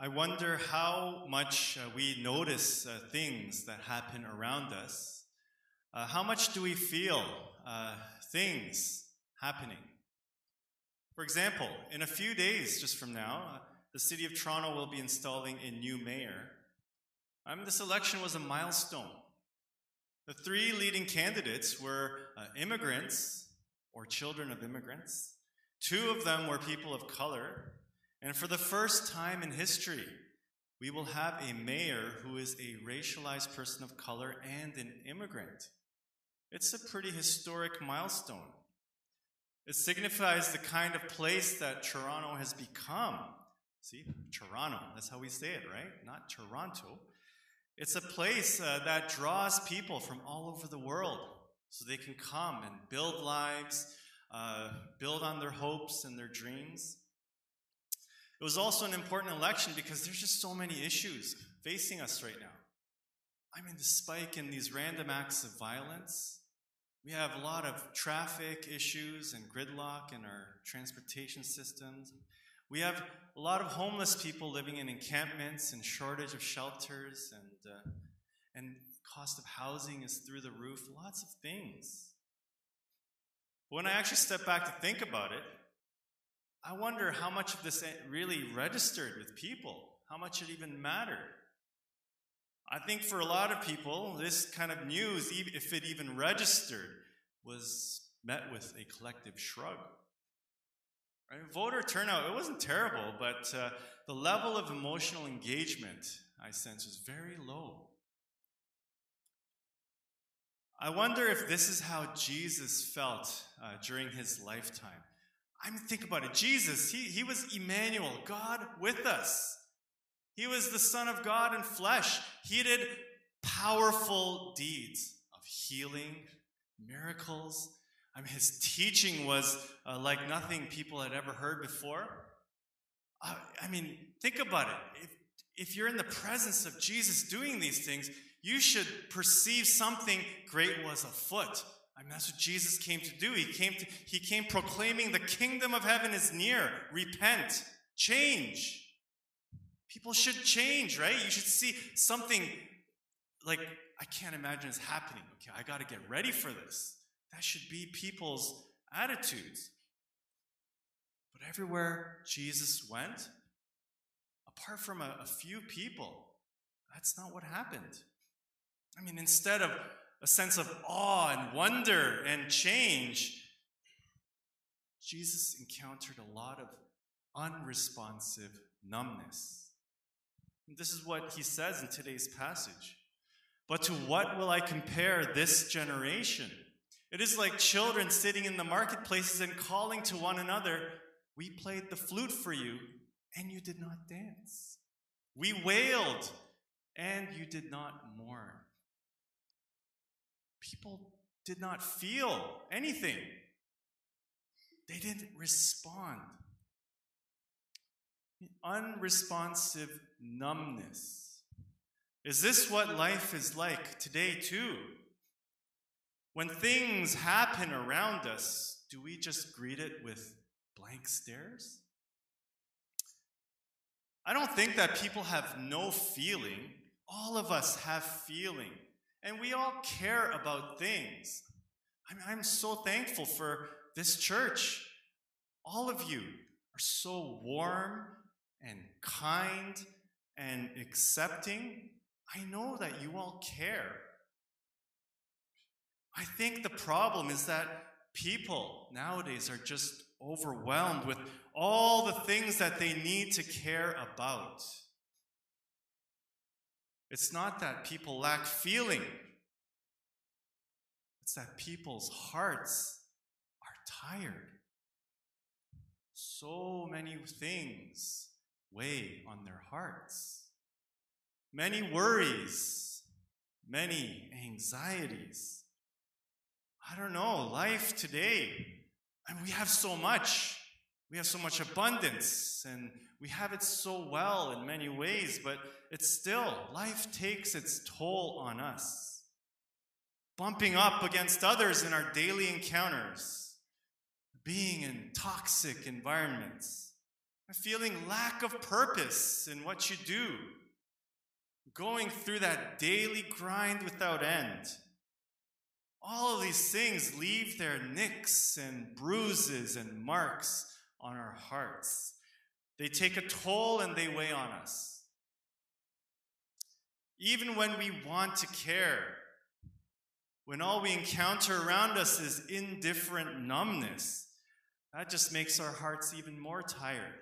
I wonder how much uh, we notice uh, things that happen around us. Uh, how much do we feel uh, things happening? For example, in a few days just from now, uh, the city of Toronto will be installing a new mayor. I mean, this election was a milestone. The three leading candidates were uh, immigrants or children of immigrants. Two of them were people of color. And for the first time in history, we will have a mayor who is a racialized person of color and an immigrant. It's a pretty historic milestone. It signifies the kind of place that Toronto has become. See, Toronto, that's how we say it, right? Not Toronto. It's a place uh, that draws people from all over the world so they can come and build lives, uh, build on their hopes and their dreams. It was also an important election because there's just so many issues facing us right now. I mean, the spike in these random acts of violence. We have a lot of traffic issues and gridlock in our transportation systems. We have a lot of homeless people living in encampments and shortage of shelters, and, uh, and cost of housing is through the roof, lots of things. When I actually step back to think about it, I wonder how much of this really registered with people, how much it even mattered. I think for a lot of people, this kind of news, if it even registered, was met with a collective shrug. Voter turnout, it wasn't terrible, but uh, the level of emotional engagement I sense was very low. I wonder if this is how Jesus felt uh, during his lifetime. I mean, think about it. Jesus, he, he was Emmanuel, God with us. He was the Son of God in flesh. He did powerful deeds of healing, miracles, I mean, his teaching was uh, like nothing people had ever heard before. Uh, I mean, think about it. If, if you're in the presence of Jesus doing these things, you should perceive something great was afoot. I mean, that's what Jesus came to do. He came to, he came proclaiming the kingdom of heaven is near. Repent, change. People should change, right? You should see something like I can't imagine this happening. Okay, I got to get ready for this. That should be people's attitudes. But everywhere Jesus went, apart from a, a few people, that's not what happened. I mean, instead of a sense of awe and wonder and change, Jesus encountered a lot of unresponsive numbness. This is what he says in today's passage. But to what will I compare this generation? It is like children sitting in the marketplaces and calling to one another, We played the flute for you, and you did not dance. We wailed, and you did not mourn. People did not feel anything, they didn't respond. Unresponsive numbness. Is this what life is like today, too? When things happen around us, do we just greet it with blank stares? I don't think that people have no feeling. All of us have feeling, and we all care about things. I mean, I'm so thankful for this church. All of you are so warm and kind and accepting. I know that you all care. I think the problem is that people nowadays are just overwhelmed with all the things that they need to care about. It's not that people lack feeling, it's that people's hearts are tired. So many things weigh on their hearts, many worries, many anxieties. I don't know, life today, I mean, we have so much. We have so much abundance, and we have it so well in many ways, but it's still, life takes its toll on us. Bumping up against others in our daily encounters, being in toxic environments, feeling lack of purpose in what you do, going through that daily grind without end. All of these things leave their nicks and bruises and marks on our hearts. They take a toll and they weigh on us. Even when we want to care, when all we encounter around us is indifferent numbness, that just makes our hearts even more tired.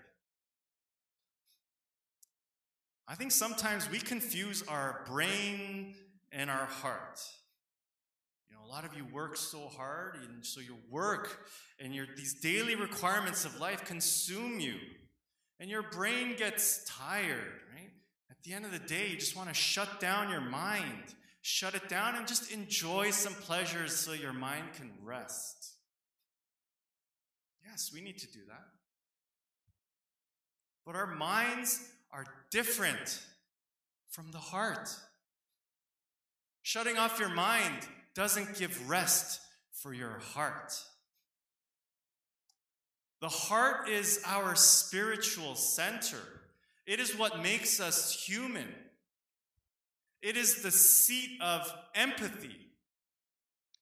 I think sometimes we confuse our brain and our heart. You know, a lot of you work so hard, and so your work and your these daily requirements of life consume you, and your brain gets tired. Right? At the end of the day, you just want to shut down your mind, shut it down, and just enjoy some pleasures so your mind can rest. Yes, we need to do that. But our minds are different from the heart. Shutting off your mind doesn't give rest for your heart. The heart is our spiritual center. It is what makes us human. It is the seat of empathy.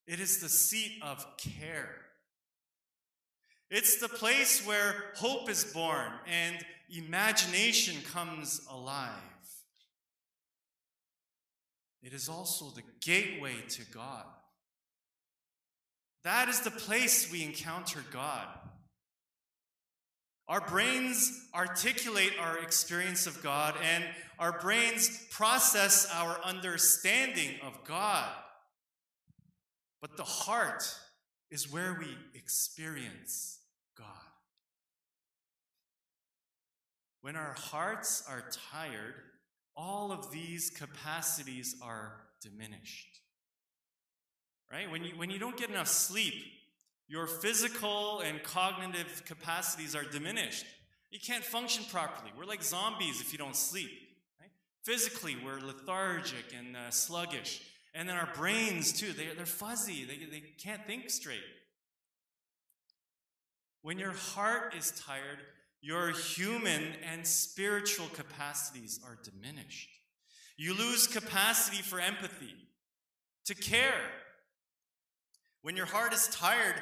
It is the seat of care. It's the place where hope is born and imagination comes alive. It is also the gateway to God. That is the place we encounter God. Our brains articulate our experience of God, and our brains process our understanding of God. But the heart is where we experience God. When our hearts are tired, all of these capacities are diminished. Right? When you, when you don't get enough sleep, your physical and cognitive capacities are diminished. You can't function properly. We're like zombies if you don't sleep. Right? Physically, we're lethargic and uh, sluggish. And then our brains, too, they, they're fuzzy. They, they can't think straight. When your heart is tired, your human and spiritual capacities are diminished. You lose capacity for empathy, to care. When your heart is tired,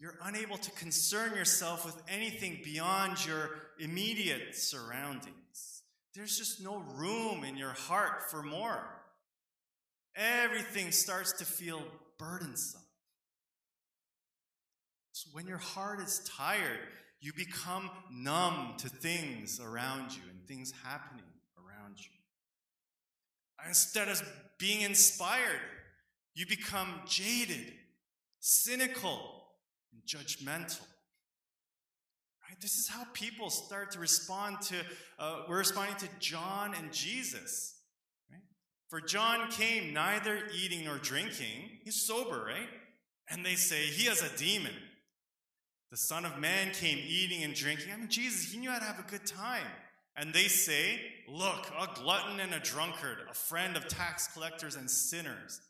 you're unable to concern yourself with anything beyond your immediate surroundings. There's just no room in your heart for more. Everything starts to feel burdensome. So when your heart is tired, you become numb to things around you and things happening around you. Instead of being inspired, you become jaded, cynical, and judgmental. Right? This is how people start to respond to, uh, we're responding to John and Jesus. Right? For John came neither eating nor drinking, he's sober, right? And they say he has a demon. The Son of Man came eating and drinking. I mean, Jesus, he knew how to have a good time. And they say, Look, a glutton and a drunkard, a friend of tax collectors and sinners.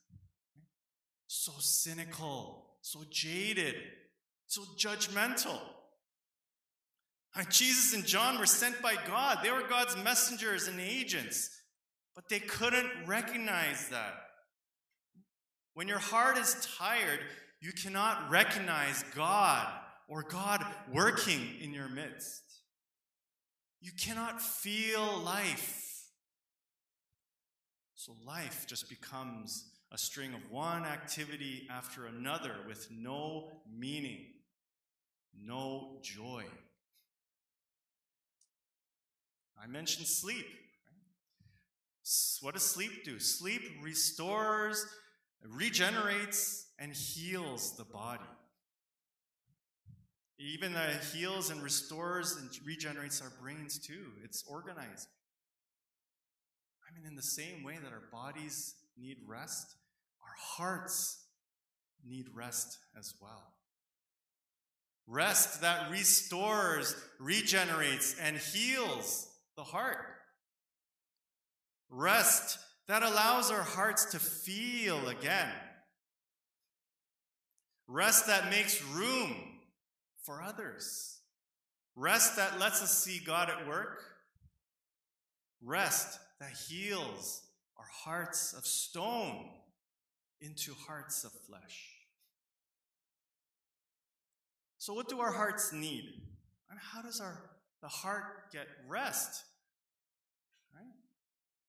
So cynical, so jaded, so judgmental. Jesus and John were sent by God, they were God's messengers and agents, but they couldn't recognize that. When your heart is tired, you cannot recognize God or God working in your midst. You cannot feel life. So life just becomes a string of one activity after another with no meaning, no joy. I mentioned sleep. What does sleep do? Sleep restores, regenerates, and heals the body even that it heals and restores and regenerates our brains too. It's organizing. I mean, in the same way that our bodies need rest, our hearts need rest as well. Rest that restores, regenerates, and heals the heart. Rest that allows our hearts to feel again. Rest that makes room for others. Rest that lets us see God at work. Rest that heals our hearts of stone into hearts of flesh. So, what do our hearts need? And how does our the heart get rest? Right?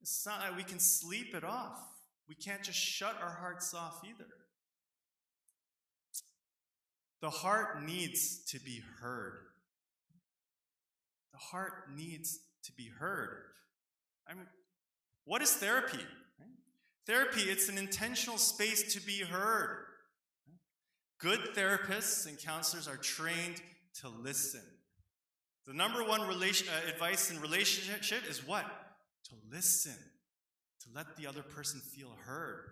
It's not that we can sleep it off. We can't just shut our hearts off either. The heart needs to be heard. The heart needs to be heard. I mean, what is therapy? Therapy, it's an intentional space to be heard. Good therapists and counselors are trained to listen. The number one relation, uh, advice in relationship is what? To listen, to let the other person feel heard.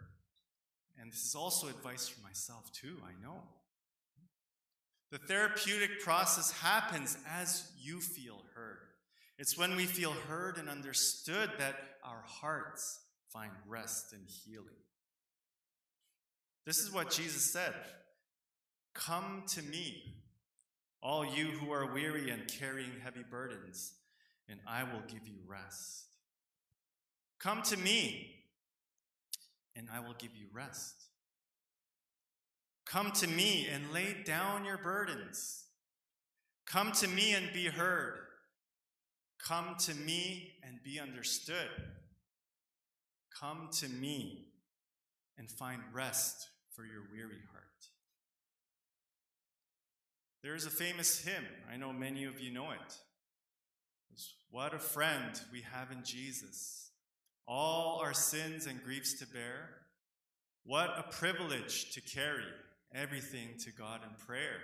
And this is also advice for myself, too, I know. The therapeutic process happens as you feel heard. It's when we feel heard and understood that our hearts find rest and healing. This is what Jesus said Come to me, all you who are weary and carrying heavy burdens, and I will give you rest. Come to me, and I will give you rest. Come to me and lay down your burdens. Come to me and be heard. Come to me and be understood. Come to me and find rest for your weary heart. There is a famous hymn. I know many of you know it. What a friend we have in Jesus. All our sins and griefs to bear. What a privilege to carry everything to God in prayer.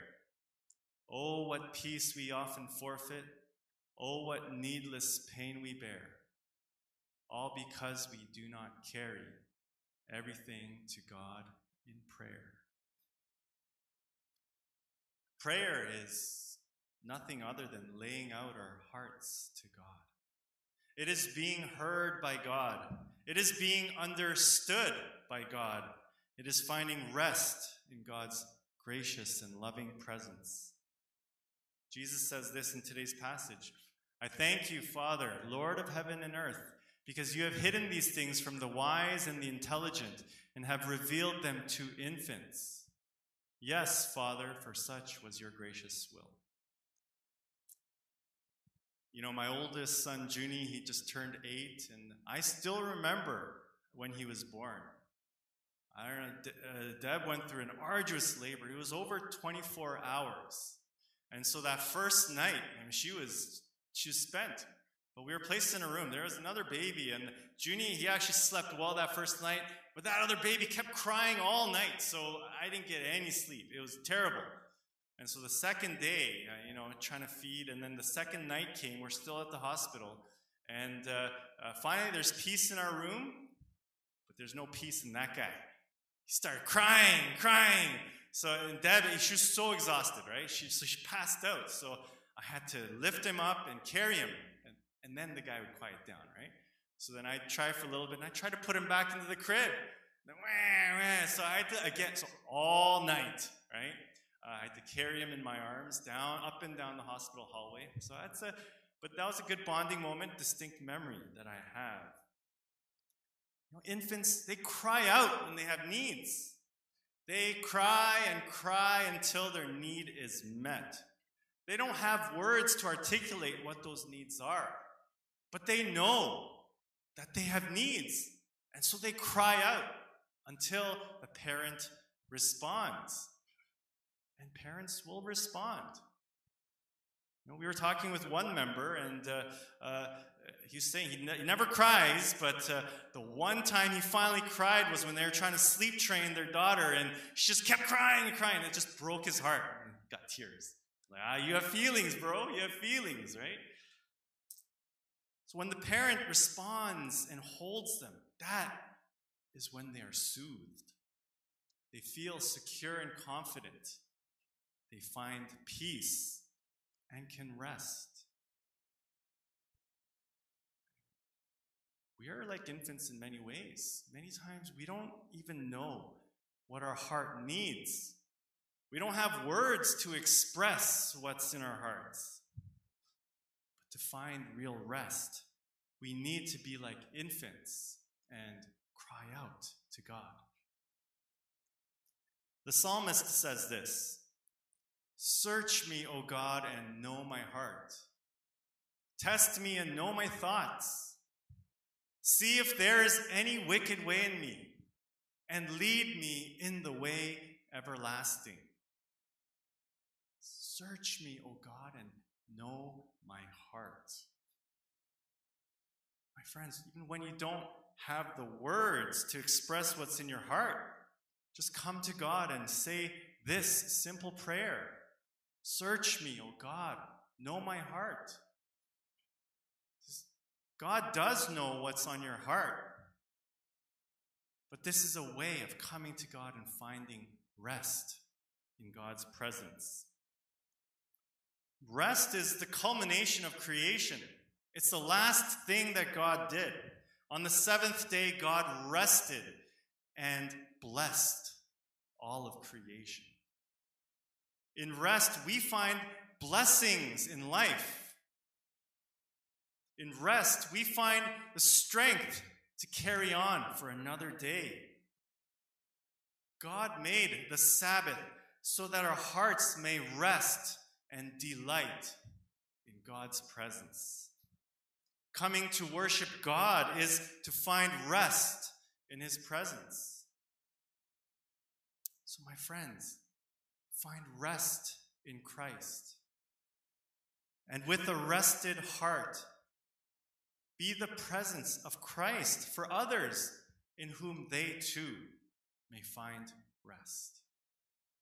Oh, what peace we often forfeit. Oh, what needless pain we bear. All because we do not carry everything to God in prayer. Prayer is nothing other than laying out our hearts to God. It is being heard by God. It is being understood by God. It is finding rest in God's gracious and loving presence. Jesus says this in today's passage I thank you, Father, Lord of heaven and earth, because you have hidden these things from the wise and the intelligent and have revealed them to infants. Yes, Father, for such was your gracious will. You know, my oldest son, Junie, he just turned eight, and I still remember when he was born. I don't know, uh, Deb went through an arduous labor. It was over 24 hours. And so that first night, I mean, she was she was spent. But we were placed in a room. There was another baby, and Junie, he actually slept well that first night, but that other baby kept crying all night, so I didn't get any sleep. It was terrible. And so the second day, uh, you know, trying to feed, and then the second night came. We're still at the hospital, and uh, uh, finally, there's peace in our room, but there's no peace in that guy. He started crying, crying. So and Deb, she was so exhausted, right? She, so she passed out. So I had to lift him up and carry him. And, and then the guy would quiet down, right? So then I try for a little bit and I try to put him back into the crib. Then, wah, wah. So I had to, again, so all night, right? Uh, I had to carry him in my arms down, up and down the hospital hallway. So that's a, but that was a good bonding moment, distinct memory that I have. You know, infants, they cry out when they have needs. They cry and cry until their need is met. They don't have words to articulate what those needs are, but they know that they have needs. And so they cry out until the parent responds. And parents will respond. You know, we were talking with one member, and uh, uh, he's saying he, ne- he, never cries, but uh, the one time he finally cried was when they were trying to sleep train their daughter, and she just kept crying and crying. It just broke his heart. And got tears. Like, ah, you have feelings, bro. You have feelings, right? So when the parent responds and holds them, that is when they are soothed. They feel secure and confident. They find peace and can rest. We are like infants in many ways. Many times we don't even know what our heart needs. We don't have words to express what's in our hearts. But to find real rest, we need to be like infants and cry out to God. The psalmist says this Search me, O God, and know my heart. Test me and know my thoughts. See if there is any wicked way in me, and lead me in the way everlasting. Search me, O God, and know my heart. My friends, even when you don't have the words to express what's in your heart, just come to God and say this simple prayer Search me, O God, know my heart. God does know what's on your heart. But this is a way of coming to God and finding rest in God's presence. Rest is the culmination of creation. It's the last thing that God did. On the seventh day, God rested and blessed all of creation. In rest, we find blessings in life. In rest, we find the strength to carry on for another day. God made the Sabbath so that our hearts may rest and delight in God's presence. Coming to worship God is to find rest in His presence. So, my friends, find rest in Christ. And with a rested heart, be the presence of Christ for others in whom they too may find rest.